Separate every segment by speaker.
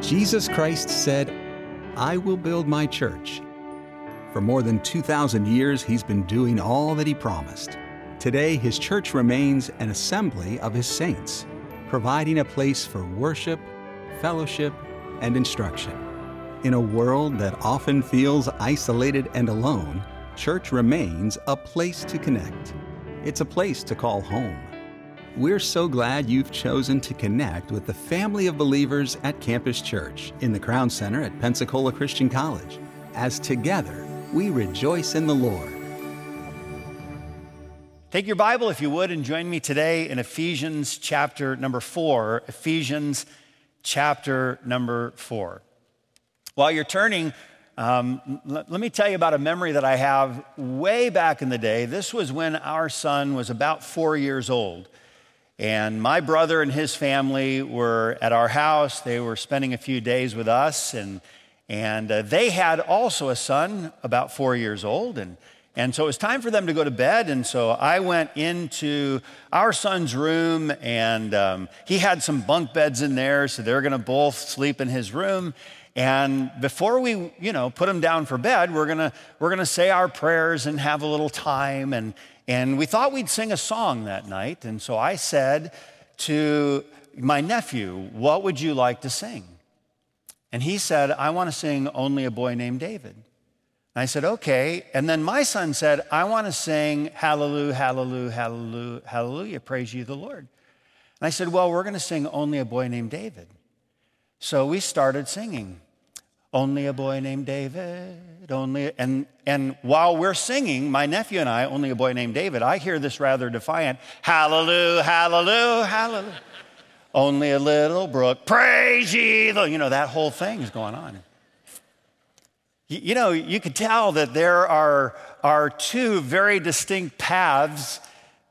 Speaker 1: Jesus Christ said, I will build my church. For more than 2,000 years, he's been doing all that he promised. Today, his church remains an assembly of his saints, providing a place for worship, fellowship, and instruction. In a world that often feels isolated and alone, church remains a place to connect. It's a place to call home. We're so glad you've chosen to connect with the family of believers at Campus Church in the Crown Center at Pensacola Christian College, as together we rejoice in the Lord.
Speaker 2: Take your Bible, if you would, and join me today in Ephesians chapter number four. Ephesians chapter number four. While you're turning, um, let, let me tell you about a memory that I have way back in the day. This was when our son was about four years old. And my brother and his family were at our house. They were spending a few days with us, and, and uh, they had also a son about four years old. And, and so it was time for them to go to bed. And so I went into our son's room, and um, he had some bunk beds in there, so they're going to both sleep in his room. And before we, you know, put him down for bed, we're gonna we're gonna say our prayers and have a little time. And and we thought we'd sing a song that night. And so I said to my nephew, What would you like to sing? And he said, I want to sing Only a Boy Named David. And I said, Okay. And then my son said, I want to sing Hallelujah, Hallelujah, Hallelujah, Hallelujah, praise you the Lord. And I said, Well, we're going to sing Only a Boy Named David. So we started singing. Only a boy named David, only, and, and while we're singing, my nephew and I, only a boy named David, I hear this rather defiant, hallelujah, hallelujah, hallelujah. only a little brook, praise ye, you know, that whole thing is going on. You, you know, you could tell that there are, are two very distinct paths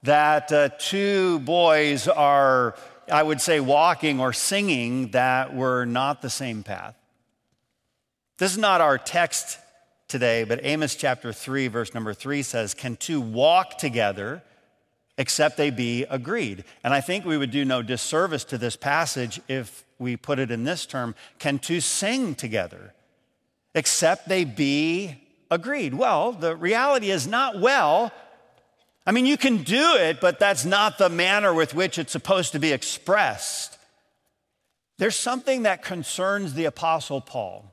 Speaker 2: that uh, two boys are, I would say, walking or singing that were not the same path. This is not our text today, but Amos chapter 3, verse number 3 says, Can two walk together except they be agreed? And I think we would do no disservice to this passage if we put it in this term Can two sing together except they be agreed? Well, the reality is not well. I mean, you can do it, but that's not the manner with which it's supposed to be expressed. There's something that concerns the Apostle Paul.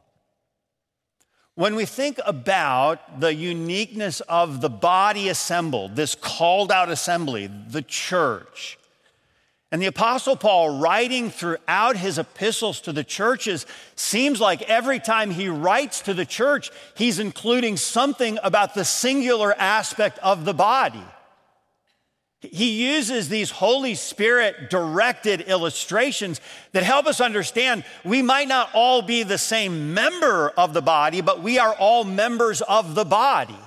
Speaker 2: When we think about the uniqueness of the body assembled, this called out assembly, the church, and the Apostle Paul, writing throughout his epistles to the churches, seems like every time he writes to the church, he's including something about the singular aspect of the body. He uses these Holy Spirit directed illustrations that help us understand we might not all be the same member of the body, but we are all members of the body.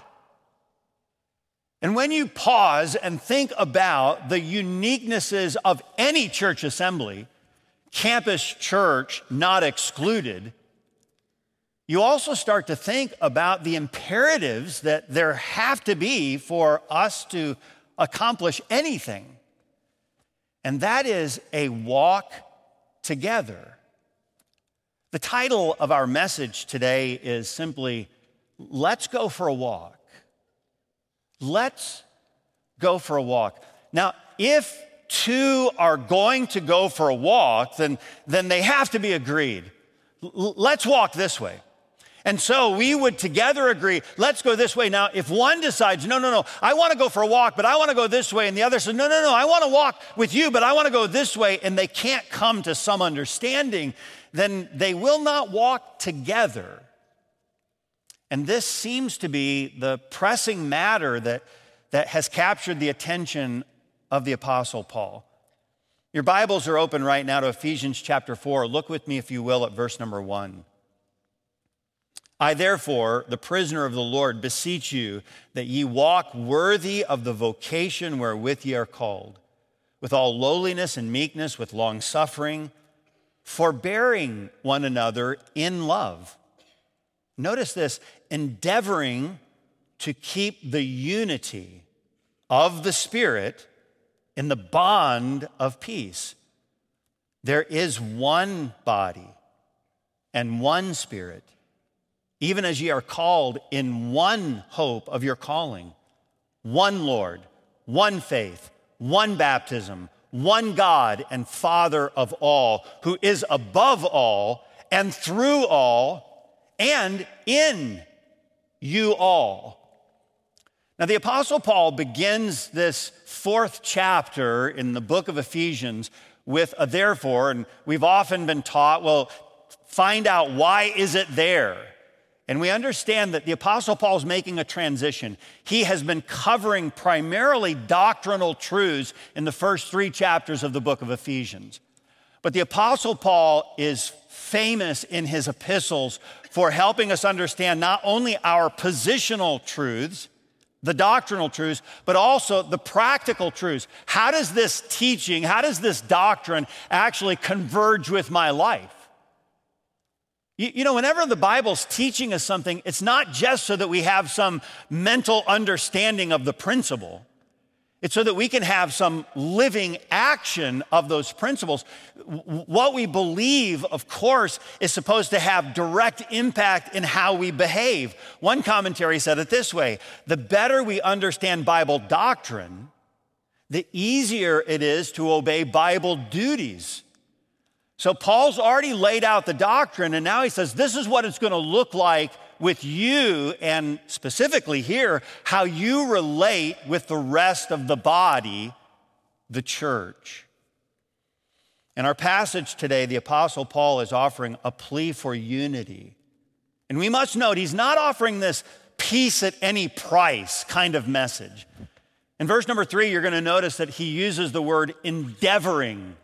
Speaker 2: And when you pause and think about the uniquenesses of any church assembly, campus church not excluded, you also start to think about the imperatives that there have to be for us to accomplish anything. And that is a walk together. The title of our message today is simply Let's Go for a Walk. Let's go for a walk. Now, if two are going to go for a walk, then, then they have to be agreed. L- let's walk this way. And so we would together agree, let's go this way. Now, if one decides, no, no, no, I want to go for a walk, but I want to go this way, and the other says, no, no, no, I want to walk with you, but I want to go this way, and they can't come to some understanding, then they will not walk together. And this seems to be the pressing matter that, that has captured the attention of the Apostle Paul. Your Bibles are open right now to Ephesians chapter 4. Look with me, if you will, at verse number 1. I, therefore, the prisoner of the Lord, beseech you that ye walk worthy of the vocation wherewith ye are called, with all lowliness and meekness, with long suffering, forbearing one another in love. Notice this endeavoring to keep the unity of the Spirit in the bond of peace. There is one body and one Spirit, even as ye are called in one hope of your calling, one Lord, one faith, one baptism, one God and Father of all, who is above all and through all and in you all. Now, the Apostle Paul begins this fourth chapter in the book of Ephesians with a therefore, and we've often been taught, well, find out why is it there? And we understand that the Apostle Paul is making a transition. He has been covering primarily doctrinal truths in the first three chapters of the book of Ephesians. But the Apostle Paul is famous in his epistles for helping us understand not only our positional truths, the doctrinal truths, but also the practical truths. How does this teaching, how does this doctrine actually converge with my life? You, you, know, whenever the Bible's teaching us something, it's not just so that we have some mental understanding of the principle. It's so that we can have some living action of those principles. What we believe, of course, is supposed to have direct impact in how we behave. One commentary said it this way the better we understand Bible doctrine, the easier it is to obey Bible duties. So Paul's already laid out the doctrine, and now he says, This is what it's going to look like with you, and specifically here, how you relate with the rest of the body, the church. In our passage today, the Apostle Paul is offering a plea for unity. And we must note, he's not offering this peace at any price kind of message. In verse number three, you're going to notice that he uses the word endeavoring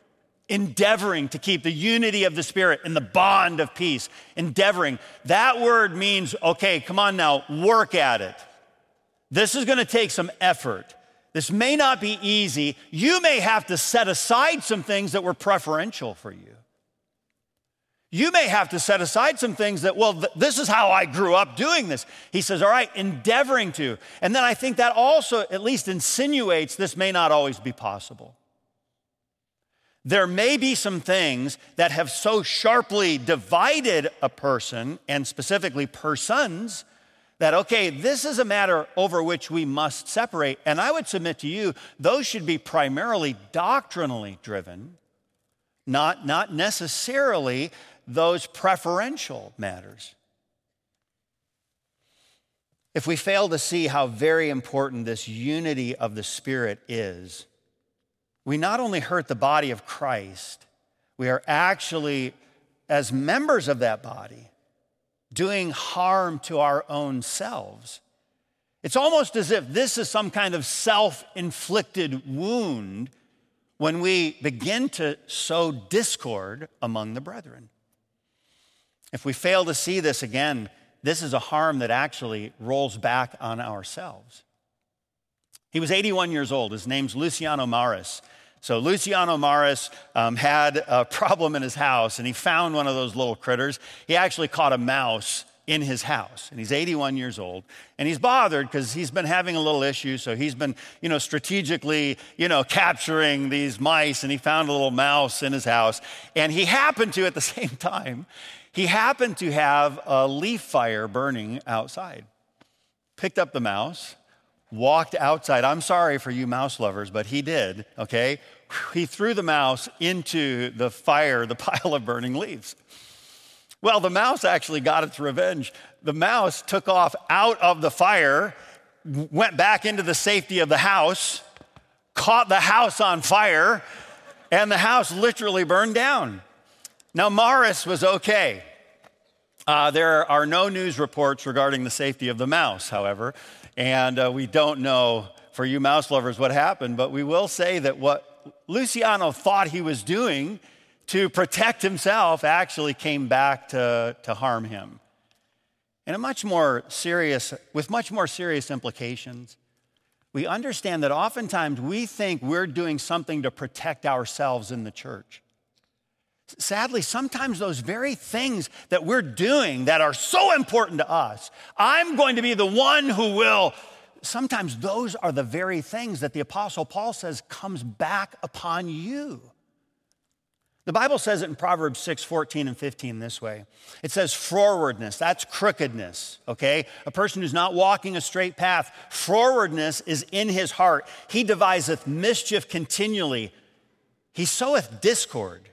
Speaker 2: endeavoring to keep the unity of the Spirit and the bond of peace. Endeavoring. That word means, okay, come on now, work at it. This is going to take some effort. This may not be easy. You may have to set aside some things that were preferential for you. You may have to set aside some things that, well, th- this is how I grew up doing this. He says, all right, endeavoring to. And then I think that also at least insinuates this may not always be possible. There may be some things that have so sharply divided a person, and specifically persons, that, okay, this is a matter over which we must separate. And I would submit to you, those should be primarily doctrinally driven, not, not necessarily those preferential matters. If we fail to see how very important this unity of the Spirit is, we not only hurt the body of Christ, we are actually, as members of that body, doing harm to our own selves. It's almost as if this is some kind of self inflicted wound when we begin to sow discord among the brethren. If we fail to see this again, this is a harm that actually rolls back on ourselves. He was 81 years old. His name's Luciano Maris. So Luciano Maris um, had a problem in his house and he found one of those little critters. He actually caught a mouse in his house and he's 81 years old and he's bothered because he's been having a little issue so he's been you know strategically you know capturing these mice and he found a little mouse in his house and he happened to at the same time he happened to have a leaf fire burning outside picked up the mouse walked outside i'm sorry for you mouse lovers but he did okay he threw the mouse into the fire, the pile of burning leaves. Well, the mouse actually got its revenge. The mouse took off out of the fire, went back into the safety of the house, caught the house on fire, and the house literally burned down. Now, Morris was okay. Uh, there are no news reports regarding the safety of the mouse, however, and uh, we don't know for you mouse lovers what happened, but we will say that what Luciano thought he was doing to protect himself actually came back to, to harm him. And a much more serious, with much more serious implications, we understand that oftentimes we think we're doing something to protect ourselves in the church. Sadly, sometimes those very things that we're doing that are so important to us, I'm going to be the one who will sometimes those are the very things that the Apostle Paul says comes back upon you. The Bible says it in Proverbs 6, 14 and 15 this way. It says frowardness, that's crookedness, okay? A person who's not walking a straight path. frowardness is in his heart. He deviseth mischief continually. He soweth discord.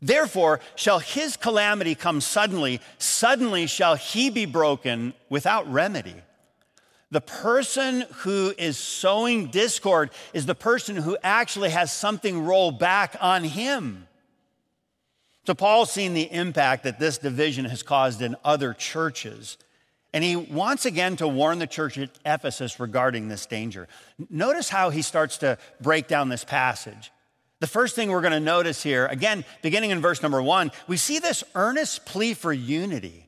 Speaker 2: Therefore, shall his calamity come suddenly, suddenly shall he be broken without remedy. The person who is sowing discord is the person who actually has something roll back on him. So, Paul's seen the impact that this division has caused in other churches. And he wants again to warn the church at Ephesus regarding this danger. Notice how he starts to break down this passage. The first thing we're going to notice here, again, beginning in verse number one, we see this earnest plea for unity.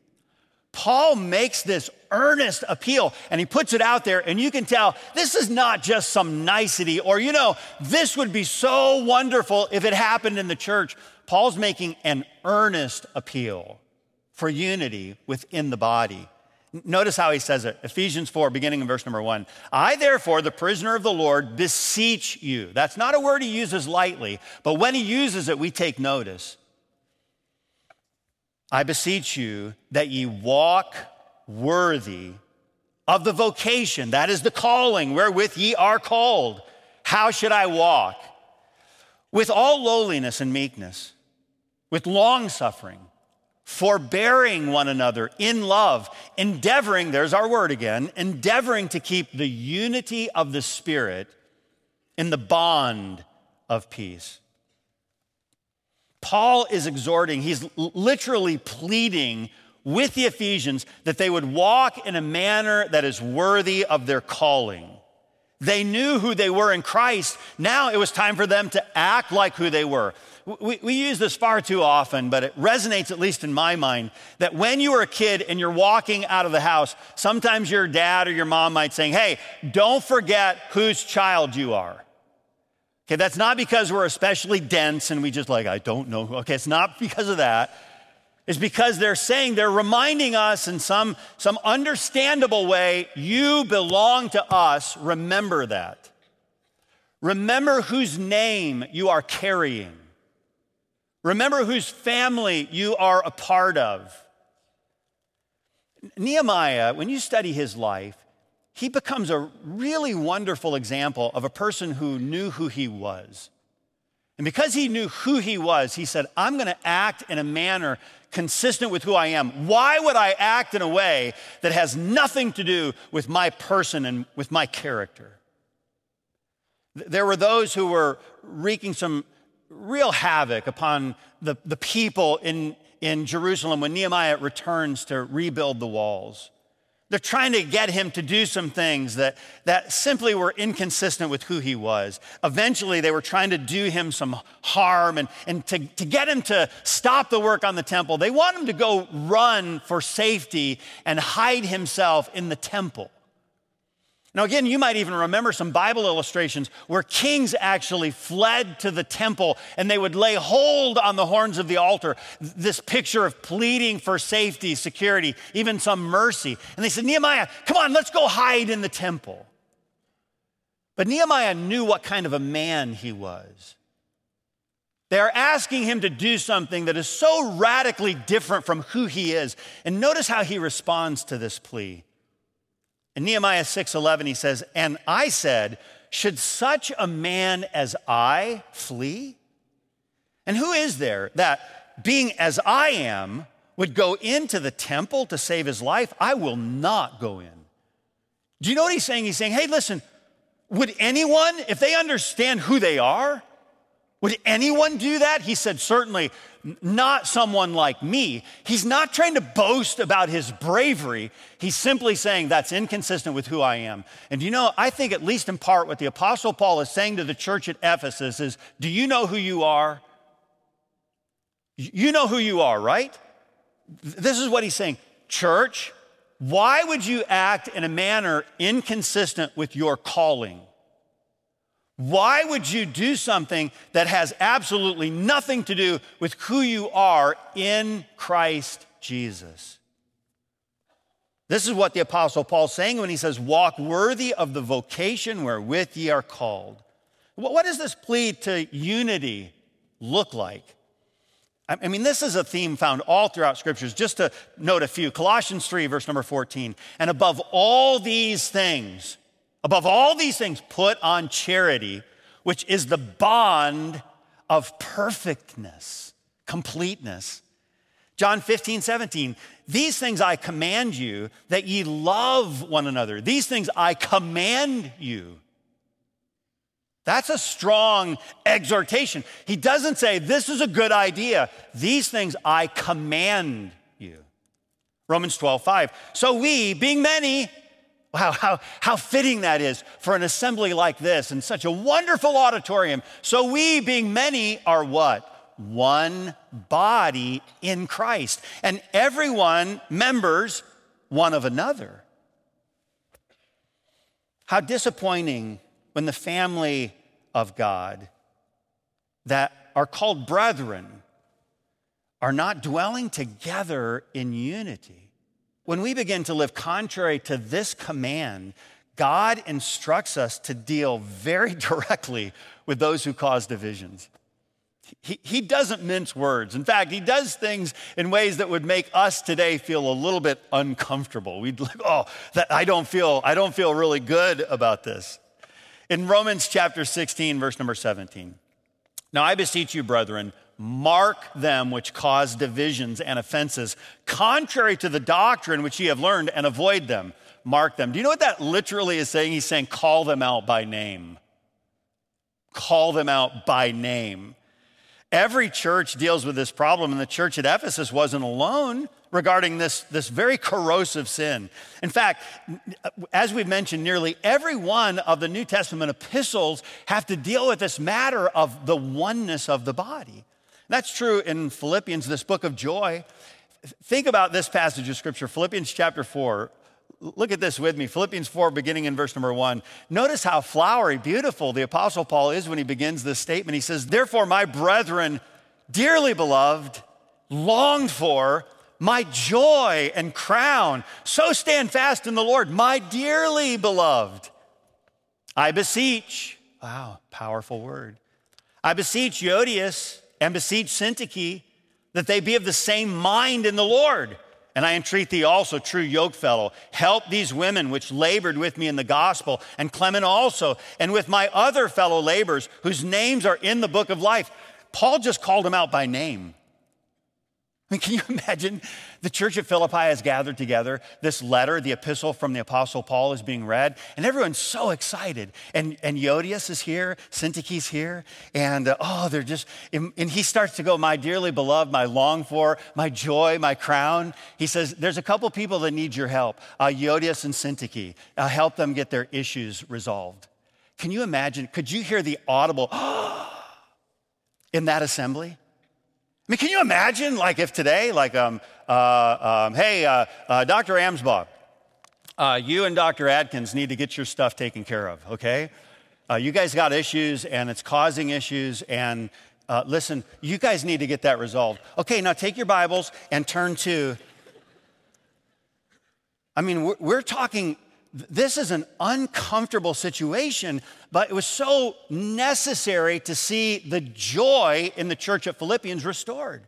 Speaker 2: Paul makes this earnest appeal and he puts it out there, and you can tell this is not just some nicety or, you know, this would be so wonderful if it happened in the church. Paul's making an earnest appeal for unity within the body. Notice how he says it Ephesians 4, beginning in verse number one. I, therefore, the prisoner of the Lord, beseech you. That's not a word he uses lightly, but when he uses it, we take notice. I beseech you that ye walk worthy of the vocation, that is the calling wherewith ye are called. How should I walk? With all lowliness and meekness, with long suffering forbearing one another in love, endeavoring, there's our word again, endeavoring to keep the unity of the Spirit in the bond of peace. Paul is exhorting, he's literally pleading with the Ephesians that they would walk in a manner that is worthy of their calling. They knew who they were in Christ. Now it was time for them to act like who they were. We, we, use this far too often, but it resonates, at least in my mind, that when you were a kid and you're walking out of the house, sometimes your dad or your mom might say, Hey, don't forget whose child you are. Okay, that's not because we're especially dense and we just like, I don't know. Okay, it's not because of that. It's because they're saying, they're reminding us in some, some understandable way, you belong to us. Remember that. Remember whose name you are carrying. Remember whose family you are a part of. Nehemiah, when you study his life, he becomes a really wonderful example of a person who knew who he was. And because he knew who he was, he said, I'm going to act in a manner consistent with who I am. Why would I act in a way that has nothing to do with my person and with my character? There were those who were wreaking some real havoc upon the, the people in, in Jerusalem when Nehemiah returns to rebuild the walls. They're trying to get him to do some things that, that simply were inconsistent with who he was. Eventually, they were trying to do him some harm and, and to, to get him to stop the work on the temple. They want him to go run for safety and hide himself in the temple. Now, again, you might even remember some Bible illustrations where kings actually fled to the temple and they would lay hold on the horns of the altar. This picture of pleading for safety, security, even some mercy. And they said, Nehemiah, come on, let's go hide in the temple. But Nehemiah knew what kind of a man he was. They are asking him to do something that is so radically different from who he is. And notice how he responds to this plea. In Nehemiah 6:11 he says, "And I said, should such a man as I flee? And who is there that being as I am would go into the temple to save his life? I will not go in." Do you know what he's saying? He's saying, "Hey, listen, would anyone, if they understand who they are, would anyone do that? He said, Certainly not someone like me. He's not trying to boast about his bravery. He's simply saying that's inconsistent with who I am. And you know, I think, at least in part, what the Apostle Paul is saying to the church at Ephesus is Do you know who you are? You know who you are, right? This is what he's saying. Church, why would you act in a manner inconsistent with your calling? Why would you do something that has absolutely nothing to do with who you are in Christ Jesus? This is what the Apostle Paul's saying when he says, Walk worthy of the vocation wherewith ye are called. What does this plea to unity look like? I mean, this is a theme found all throughout scriptures. Just to note a few Colossians 3, verse number 14. And above all these things, above all these things, put on charity, which is the bond of perfectness, completeness. John 15, 17. These things I command you that ye love one another. These things I command you. That's a strong exhortation. He doesn't say, This is a good idea. These things I command you. Romans 12, 5. So we, being many, wow, how, how fitting that is for an assembly like this in such a wonderful auditorium. So we, being many, are what? One body in Christ. And everyone members one of another. How disappointing when the family of God that are called brethren are not dwelling together in unity. When we begin to live contrary to this command, God instructs us to deal very directly with those who cause divisions. He, he doesn't mince words. In fact, he does things in ways that would make us today feel a little bit uncomfortable. We'd like, oh, that, I don't feel, I don't feel really good about this. In Romans chapter 16, verse number 17. Now I beseech you, brethren, mark them which cause divisions and offenses, contrary to the doctrine which ye have learned, and avoid them. Mark them. Do you know what that literally is saying? He's saying, call them out by name. Call them out by name. Every church deals with this problem, and the church at Ephesus wasn't alone regarding this, this very corrosive sin. In fact, as we've mentioned, nearly every one of the New Testament epistles have to deal with this matter of the oneness of the body. That's true in Philippians, this book of joy. Think about this passage of scripture, Philippians chapter 4. Look at this with me. Philippians 4, beginning in verse number 1. Notice how flowery, beautiful the Apostle Paul is when he begins this statement. He says, Therefore, my brethren, dearly beloved, longed for, my joy and crown. So stand fast in the Lord, my dearly beloved. I beseech, wow, powerful word. I beseech Euodias and beseech Syntyche that they be of the same mind in the Lord. And I entreat thee also, true yokefellow, help these women which labored with me in the gospel, and Clement also, and with my other fellow laborers whose names are in the book of life. Paul just called them out by name. I mean, can you imagine the church at Philippi has gathered together? This letter, the epistle from the Apostle Paul, is being read, and everyone's so excited. And, and Euodias is here, Syntyche's here, and uh, oh, they're just, and, he starts to go, My dearly beloved, my long for, my joy, my crown. He says, There's a couple people that need your help, uh, and Syntyche. Uh, help them get their issues resolved. Can you imagine? Could you hear the audible in that assembly? I mean, can you imagine, like, if today, like, um, uh, um, hey, uh, uh, Dr. Amsbaugh, uh, you and Dr. Adkins need to get your stuff taken care of, okay? Uh, you guys got issues and it's causing issues, and uh, listen, you guys need to get that resolved. Okay, now take your Bibles and turn to. I mean, we're, we're talking this is an uncomfortable situation, but it was so necessary to see the joy in the church at Philippians restored.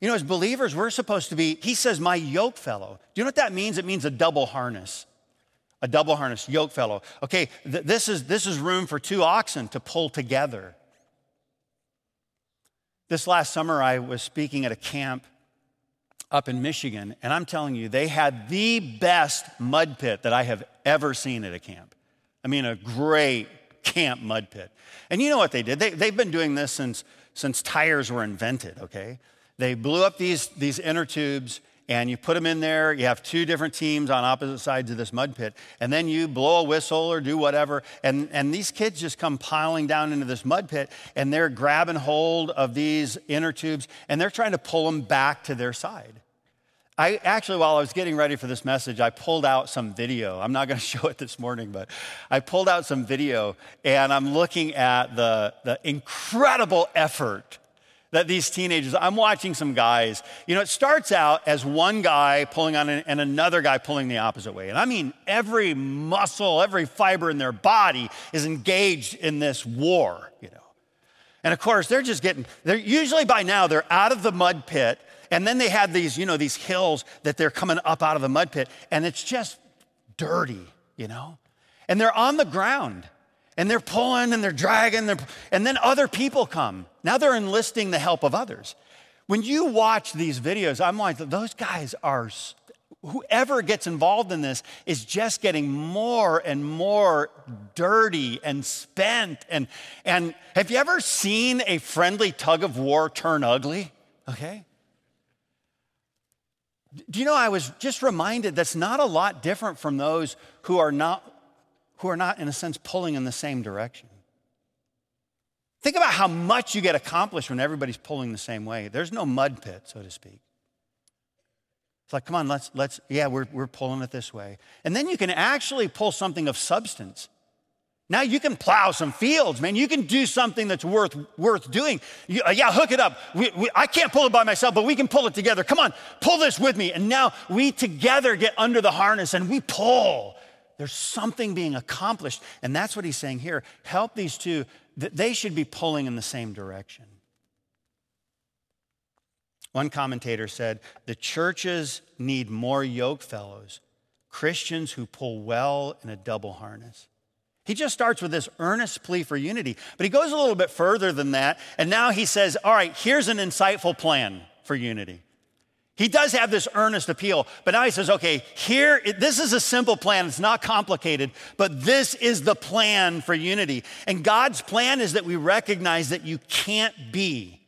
Speaker 2: You know, as believers, we're supposed to be, he says, my yoke fellow. Do you know what that means? It means a double harness. A double harness, yoke fellow. Okay, th- this, is, this is room for two oxen to pull together. This last summer, I was speaking at a camp up in Michigan, and I'm telling you, they had the best mud pit that I have ever seen at a camp. I mean, a great camp mud pit. And you know what they did? They, they've been doing this since, since tires were invented, okay? They blew up these, these inner tubes and you put them in there. You have two different teams on opposite sides of this mud pit, and then you blow a whistle or do whatever. And, and these kids just come piling down into this mud pit, and they're grabbing hold of these inner tubes, and they're trying to pull them back to their side. I actually, while I was getting ready for this message, I pulled out some video. I'm not going to show it this morning, but I pulled out some video, and I'm looking at the, the incredible effort that these teenagers, I'm watching some guys, you know, it starts out as one guy pulling on an, and another guy pulling the opposite way. And I mean, every muscle, every fiber in their body is engaged in this war, you know. And of course, they're just getting, they're usually by now, they're out of the mud pit. And then they have these, you know, these hills that they're coming up out of the mud pit. And it's just dirty, you know? And they're on the ground and they're pulling and they're dragging. They're, and then other people come. Now they're enlisting the help of others. When you watch these videos, I'm like, those guys are, whoever gets involved in this is just getting more and more dirty and spent. And, and have you ever seen a friendly tug of war turn ugly? Okay. Do you know, I was just reminded that's not a lot different from those who are not, who are not, in a sense, pulling in the same direction. Think about how much you get accomplished when everybody's pulling the same way. There's no mud pit, so to speak. It's like, come on, let's, let's, yeah, we're, we're pulling it this way. And then you can actually pull something of substance. Now you can plow some fields, man. You can do something that's worth, worth doing. You, uh, yeah, hook it up. We, we, I can't pull it by myself, but we can pull it together. Come on, pull this with me. And now we together get under the harness and we pull. There's something being accomplished. And that's what he's saying here. Help these two, that they should be pulling in the same direction. One commentator said, The churches need more yoke fellows, Christians who pull well in a double harness. He just starts with this earnest plea for unity, but he goes a little bit further than that. And now he says, All right, here's an insightful plan for unity. He does have this earnest appeal, but now he says, okay, here, this is a simple plan. It's not complicated, but this is the plan for unity. And God's plan is that we recognize that you can't be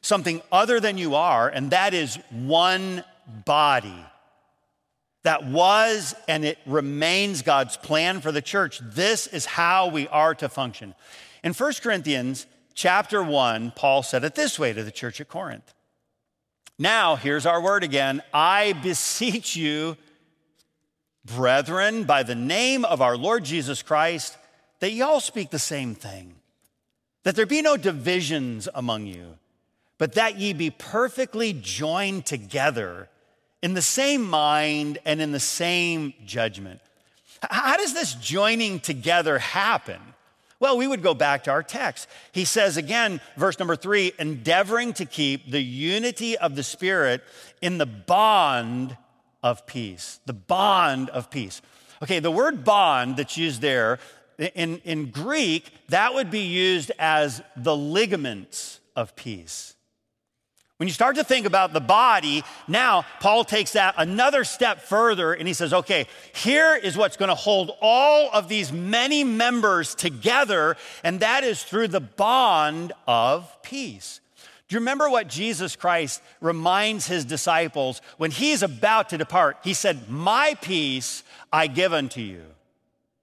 Speaker 2: something other than you are, and that is one body that was and it remains God's plan for the church. This is how we are to function. In 1 Corinthians chapter 1, Paul said it this way to the church at Corinth. Now, here's our word again. I beseech you, brethren, by the name of our Lord Jesus Christ, that ye all speak the same thing, that there be no divisions among you, but that ye be perfectly joined together in the same mind and in the same judgment. How does this joining together happen? Well, we would go back to our text. He says again, verse number three, endeavoring to keep the unity of the Spirit in the bond of peace. The bond of peace. Okay, the word bond that's used there in, in Greek, that would be used as the ligaments of peace. When you start to think about the body, now Paul takes that another step further and he says, okay, here is what's going to hold all of these many members together, and that is through the bond of peace. Do you remember what Jesus Christ reminds his disciples when he's about to depart? He said, My peace I give unto you.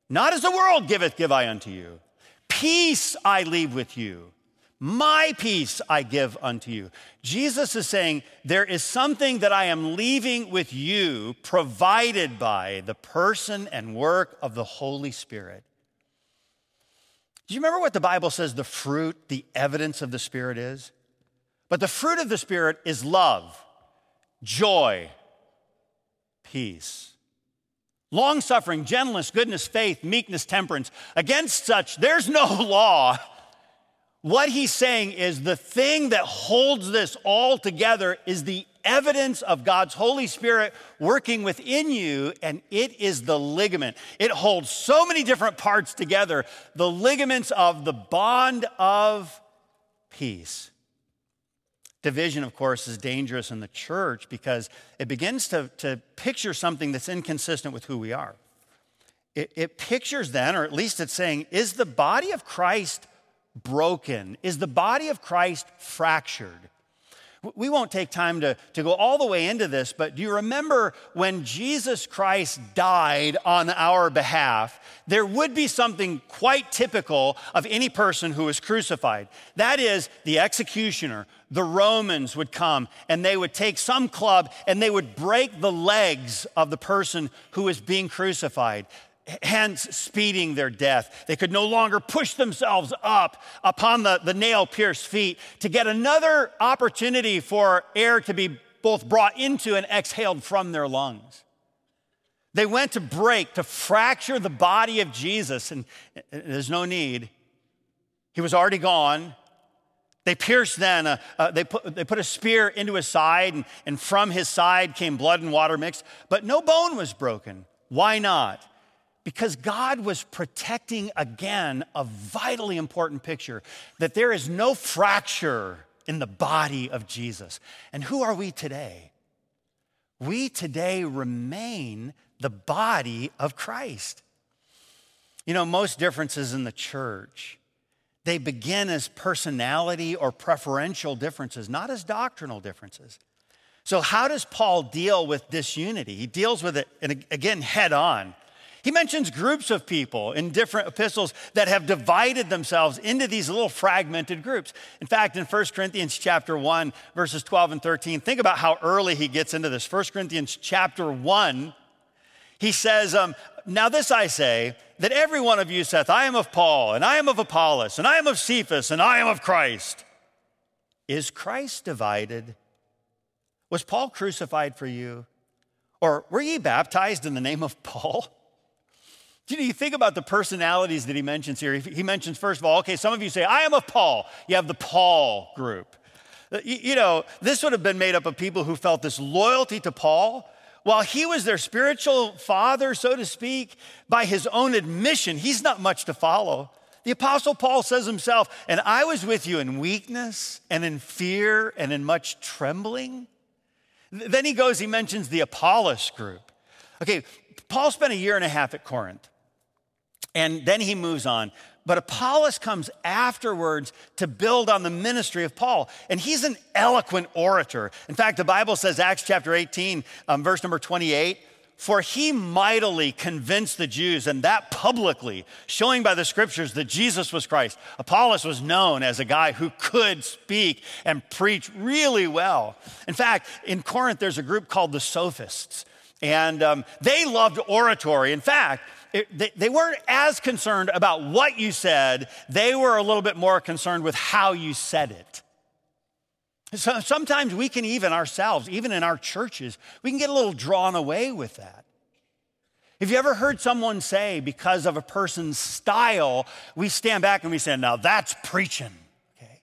Speaker 2: Not as the world giveth, give I unto you. Peace I leave with you. My peace I give unto you. Jesus is saying, There is something that I am leaving with you, provided by the person and work of the Holy Spirit. Do you remember what the Bible says the fruit, the evidence of the Spirit is? But the fruit of the Spirit is love, joy, peace, long suffering, gentleness, goodness, faith, meekness, temperance. Against such, there's no law. What he's saying is the thing that holds this all together is the evidence of God's Holy Spirit working within you, and it is the ligament. It holds so many different parts together the ligaments of the bond of peace. Division, of course, is dangerous in the church because it begins to, to picture something that's inconsistent with who we are. It, it pictures then, or at least it's saying, is the body of Christ broken? Is the body of Christ fractured? We won't take time to, to go all the way into this, but do you remember when Jesus Christ died on our behalf? There would be something quite typical of any person who was crucified. That is, the executioner, the Romans would come and they would take some club and they would break the legs of the person who was being crucified hence speeding their death. They could no longer push themselves up upon the, the nail pierced feet to get another opportunity for air to be both brought into and exhaled from their lungs. They went to break, to fracture the body of Jesus, and there's no need. He was already gone. They pierced then, uh, uh, they, put, they put a spear into his side, and, and from his side came blood and water mixed, but no bone was broken. Why not? Because God was protecting again a vitally important picture that there is no fracture in the body of Jesus. And who are we today? We today remain the body of Christ. You know, most differences in the church they begin as personality or preferential differences, not as doctrinal differences. So, how does Paul deal with disunity? He deals with it, and again, head on. He mentions groups of people in different epistles that have divided themselves into these little fragmented groups. In fact, in 1 Corinthians chapter 1, verses 12 and 13, think about how early he gets into this. 1 Corinthians chapter 1, he says, um, Now this I say, that every one of you saith, I am of Paul, and I am of Apollos, and I am of Cephas, and I am of Christ. Is Christ divided? Was Paul crucified for you? Or were ye baptized in the name of Paul? You know, you think about the personalities that he mentions here. He mentions, first of all, okay, some of you say, I am of Paul. You have the Paul group. Uh, you know, this would have been made up of people who felt this loyalty to Paul, while he was their spiritual father, so to speak, by his own admission, he's not much to follow. The Apostle Paul says himself, and I was with you in weakness and in fear and in much trembling. Then he goes, he mentions the Apollos group. Okay, Paul spent a year and a half at Corinth, and then he moves on. But Apollos comes afterwards to build on the ministry of Paul. And he's an eloquent orator. In fact, the Bible says, Acts chapter 18, um, verse number 28, for he mightily convinced the Jews, and that publicly, showing by the scriptures that Jesus was Christ. Apollos was known as a guy who could speak and preach really well. In fact, in Corinth, there's a group called the Sophists, and um, they loved oratory. In fact, it, they, they weren't as concerned about what you said, they were a little bit more concerned with how you said it. So sometimes we can even ourselves, even in our churches, we can get a little drawn away with that. Have you ever heard someone say, because of a person's style, we stand back and we say, now that's preaching? Okay.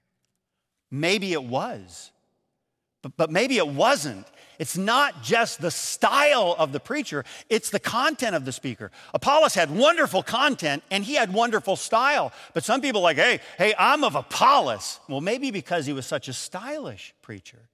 Speaker 2: Maybe it was, but, but maybe it wasn't. It's not just the style of the preacher, it's the content of the speaker. Apollos had wonderful content and he had wonderful style. But some people like, hey, hey, I'm of Apollos. Well, maybe because he was such a stylish preacher.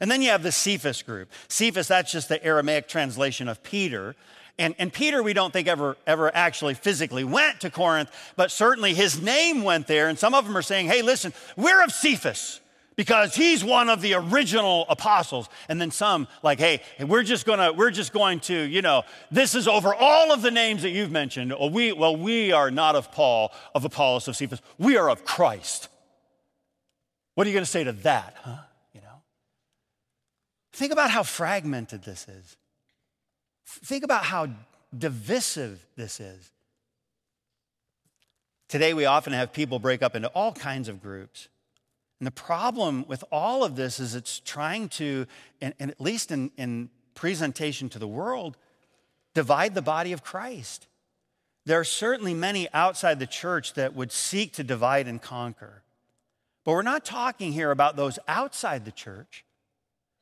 Speaker 2: And then you have the Cephas group. Cephas, that's just the Aramaic translation of Peter. And, and Peter, we don't think ever, ever actually physically went to Corinth, but certainly his name went there. And some of them are saying, hey, listen, we're of Cephas because he's one of the original apostles. And then some like hey we're just gonna we're just going to you know this is over all of the names that you've mentioned. Well we, well we are not of paul of apollos of cephas. We are of christ. What are you going to say to that huh? You know? Think about how fragmented this is. Think about how divisive this is. Today we often have people break up into all kinds of groups and the problem with all of this is it's trying to, and, and at least in, in presentation to the world, divide the body of Christ. There are certainly many outside the church that would seek to divide and conquer. But we're not talking here about those outside the church.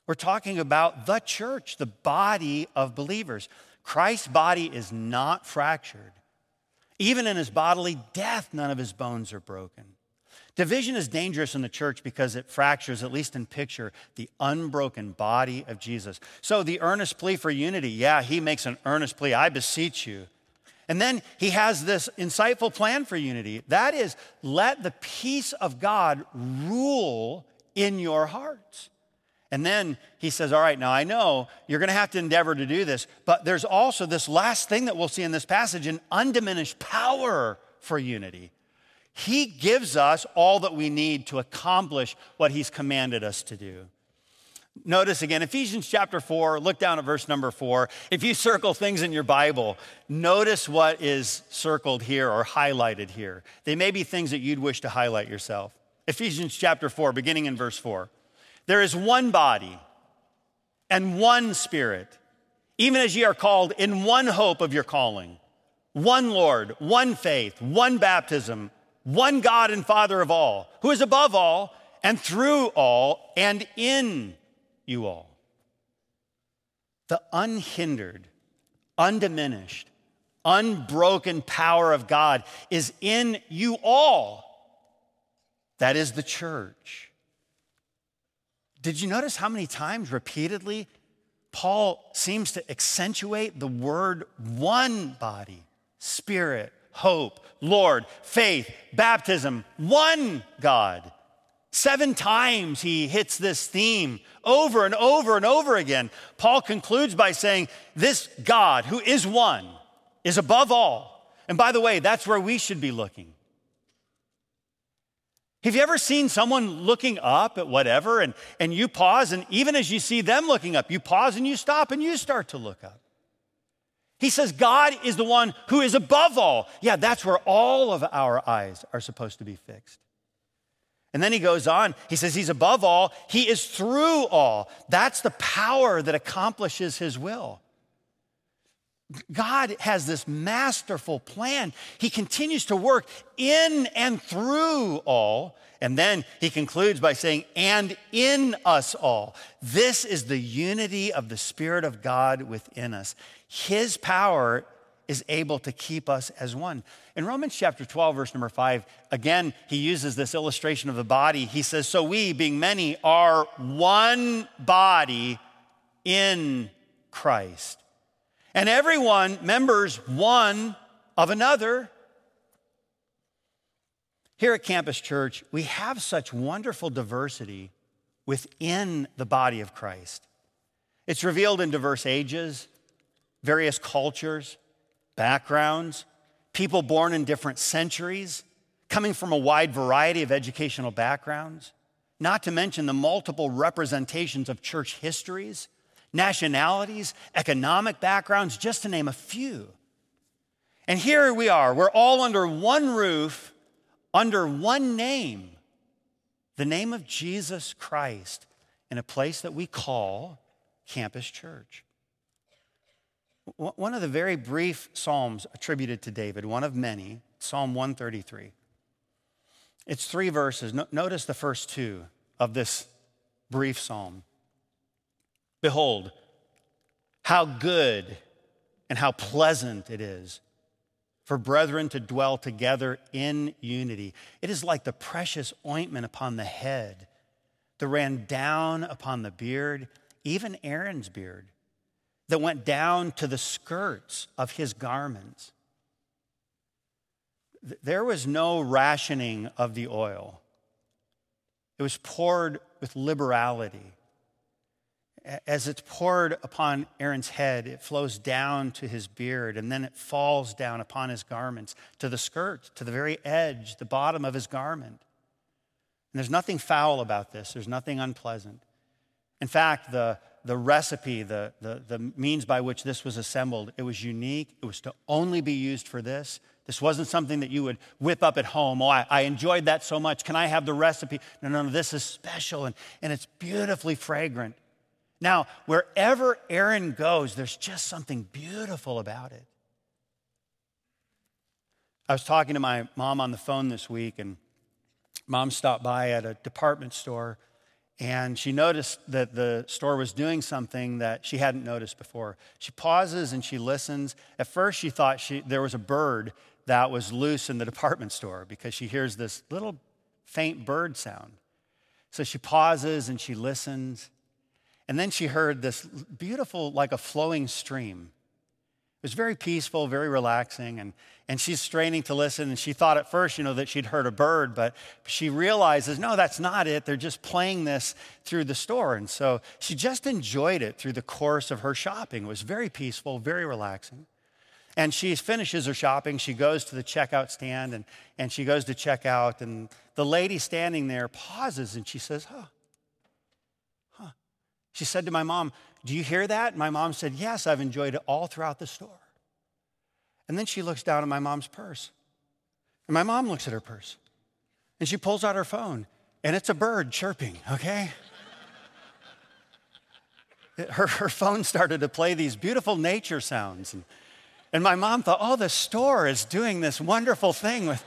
Speaker 2: We're talking about the church, the body of believers. Christ's body is not fractured. Even in his bodily death, none of his bones are broken. Division is dangerous in the church because it fractures, at least in picture, the unbroken body of Jesus. So, the earnest plea for unity, yeah, he makes an earnest plea I beseech you. And then he has this insightful plan for unity that is, let the peace of God rule in your hearts. And then he says, All right, now I know you're going to have to endeavor to do this, but there's also this last thing that we'll see in this passage an undiminished power for unity. He gives us all that we need to accomplish what He's commanded us to do. Notice again, Ephesians chapter 4, look down at verse number 4. If you circle things in your Bible, notice what is circled here or highlighted here. They may be things that you'd wish to highlight yourself. Ephesians chapter 4, beginning in verse 4. There is one body and one spirit, even as ye are called in one hope of your calling, one Lord, one faith, one baptism one God and Father of all, who is above all and through all and in you all. The unhindered, undiminished, unbroken power of God is in you all. That is the church. Did you notice how many times repeatedly Paul seems to accentuate the word one body, spirit, hope, Lord, faith, baptism, one God? Seven times he hits this theme over and over and over again. Paul concludes by saying, This God, who is one, is above all. And by the way, that's where we should be looking. Have you ever seen someone looking up at whatever and, and you pause, and even as you see them looking up, you pause and you stop and you start to look up? He says, God is the one who is above all. Yeah, that's where all of our eyes are supposed to be fixed. And then he goes on, he says, He's above all, He is through all. That's the power that accomplishes His will. God has this masterful plan. He continues to work in and through all. And then he concludes by saying, and in us all. This is the unity of the Spirit of God within us. His power is able to keep us as one. In Romans chapter 12, verse number 5, again, he uses this illustration of the body. He says, So we, being many, are one body in Christ and everyone members one of another. Here at Campus Church, we have such wonderful diversity within the body of Christ. It's revealed in diverse ages, various cultures, backgrounds, people born in different centuries, coming from a wide variety of educational backgrounds, not to mention the multiple representations of church histories nationalities, economic backgrounds, just to name a few. And here we are, we're all under one roof, under one name, the name of Jesus Christ, in a place that we call Campus Church. One of the very brief Psalms attributed to David, one of many, Psalm 133. It's three verses. Notice the first two of this brief psalm. Behold, how good and how pleasant it is for brethren to dwell together in unity. It is like the precious ointment upon the head that ran down upon the beard, even Aaron's beard, that went down to the skirts of his garments. There was no rationing of the oil, it was poured with liberality as it's poured upon Aaron's head, it flows down to his beard, and then it falls down upon his garments to the skirt, to the very edge, the bottom of his garment. And there's nothing foul about this, there's nothing unpleasant. In fact, the, the recipe, the, the, the means by which this was assembled, it was unique. It was to only be used for this. This wasn't something that you would whip up at home. Oh, I, I enjoyed that so much. Can I have the recipe? No, no, no, this is special and, and it's beautifully fragrant. Now, wherever Aaron goes, there's just something beautiful about it. I was talking to my mom on the phone this week, and mom stopped by at a department store, and she noticed that the store was doing something that she hadn't noticed before. She pauses and she listens. At first, she thought she, there was a bird that was loose in the department store because she hears this little faint bird sound. So she pauses and she listens. And then she heard this beautiful, like a flowing stream. It was very peaceful, very relaxing, and, and she's straining to listen. And she thought at first, you know, that she'd heard a bird, but she realizes, no, that's not it. They're just playing this through the store. And so she just enjoyed it through the course of her shopping. It was very peaceful, very relaxing. And she finishes her shopping. She goes to the checkout stand and, and she goes to check out. And the lady standing there pauses and she says, Oh, she said to my mom, Do you hear that? my mom said, Yes, I've enjoyed it all throughout the store. And then she looks down at my mom's purse. And my mom looks at her purse. And she pulls out her phone, and it's a bird chirping, okay? her, her phone started to play these beautiful nature sounds. And, and my mom thought, oh, the store is doing this wonderful thing with.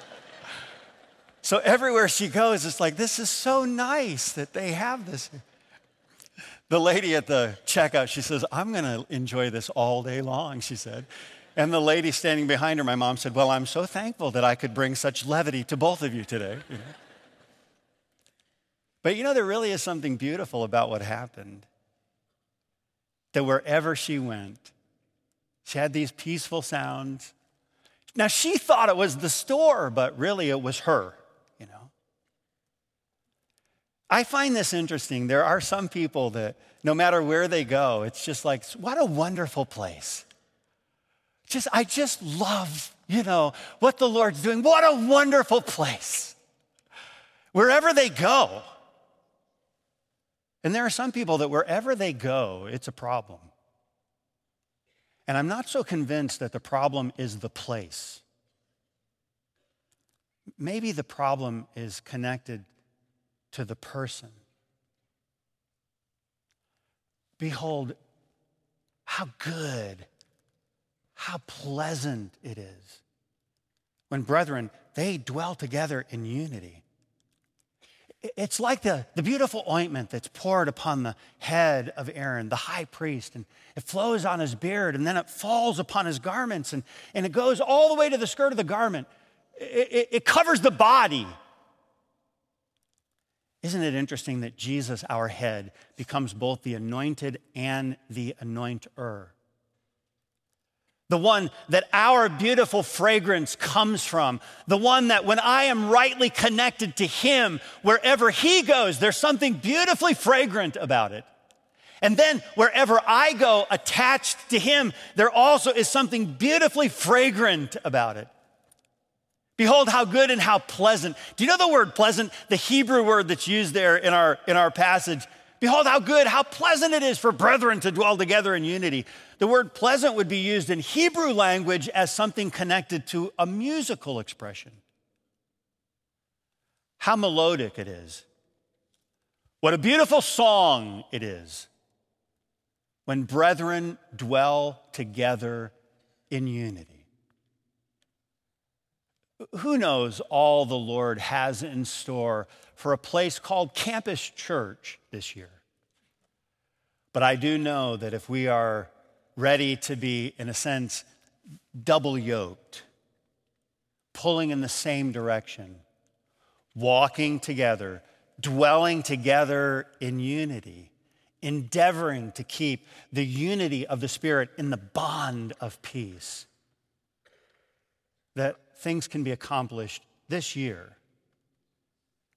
Speaker 2: So everywhere she goes, it's like, this is so nice that they have this. The lady at the checkout, she says, I'm going to enjoy this all day long, she said. And the lady standing behind her, my mom said, Well, I'm so thankful that I could bring such levity to both of you today. You know? But you know, there really is something beautiful about what happened. That wherever she went, she had these peaceful sounds. Now, she thought it was the store, but really it was her. I find this interesting. There are some people that no matter where they go, it's just like, what a wonderful place just I just love, you know, what the Lord's doing. What a wonderful place. Wherever they go. And there are some people that wherever they go, it's a problem. And I'm not so convinced that the problem is the place. Maybe the problem is connected to the person. Behold, how good how pleasant it is when brethren, they dwell together in unity. It's like the, the beautiful ointment that's poured upon the head of Aaron, the high priest, and it flows on his beard, and then it falls upon his garments, and, and it goes all the way to the skirt of the garment. It, it, it covers the body. Isn't it interesting that Jesus, our head, becomes both the anointed and the anointer? the one that our beautiful fragrance comes from, the one that when I am rightly connected to Him, wherever He goes, there's something beautifully fragrant about it. And then wherever I go attached to Him, there also is something beautifully fragrant about it. Behold how good and how pleasant. Do you know the word pleasant? The Hebrew word that's used there in our, in our passage Behold, how good, how pleasant it is for brethren to dwell together in unity. The word pleasant would be used in Hebrew language as something connected to a musical expression. How melodic it is. What a beautiful song it is when brethren dwell together in unity. Who knows all the Lord has in store for a place called Campus Church this year. But I do know that if we are ready to be, in a sense, double yoked, pulling in the same direction, walking together, dwelling together in unity, endeavoring to keep the unity of the Spirit in the bond of peace, that things can be accomplished this year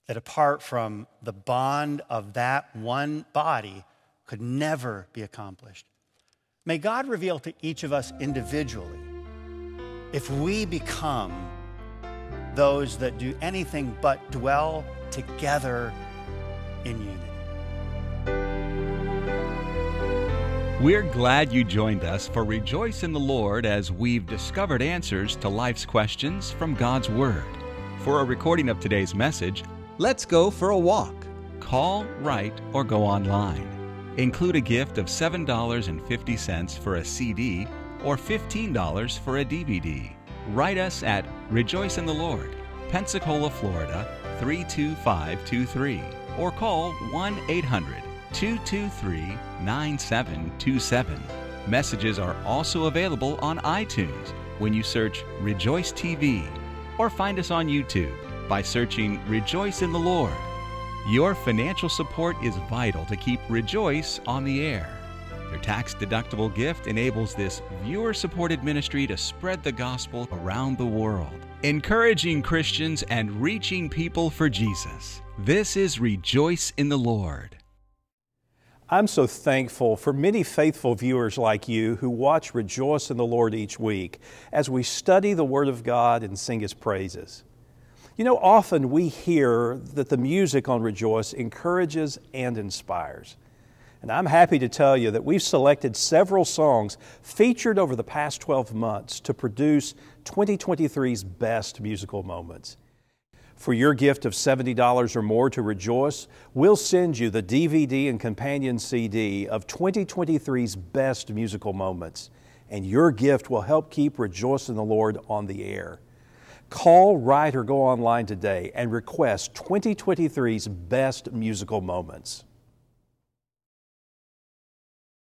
Speaker 2: that apart from the bond of that one body could never be accomplished. May God reveal to each of us individually if we become those that do anything but dwell together in unity.
Speaker 1: We're glad you joined us for Rejoice in the Lord as we've discovered answers to life's questions from God's Word. For a recording of today's message, Let's go for a walk. Call, write, or go online. Include a gift of $7.50 for a CD or $15 for a DVD. Write us at Rejoice in the Lord, Pensacola, Florida 32523 or call 1 800 223 9727. Messages are also available on iTunes when you search Rejoice TV or find us on YouTube by searching Rejoice in the Lord. Your financial support is vital to keep Rejoice on the air. Your tax deductible gift enables this viewer supported ministry to spread the gospel around the world, encouraging Christians and reaching people for Jesus. This is Rejoice in the Lord.
Speaker 3: I'm so thankful for many faithful viewers like you who watch Rejoice in the Lord each week as we study the Word of God and sing His praises. You know, often we hear that the music on Rejoice encourages and inspires. And I'm happy to tell you that we've selected several songs featured over the past 12 months to produce 2023's best musical moments. For your gift of $70 or more to Rejoice, we'll send you the DVD and companion CD of 2023's best musical moments. And your gift will help keep Rejoice in the Lord on the air. Call, write, or go online today and request 2023's best musical moments.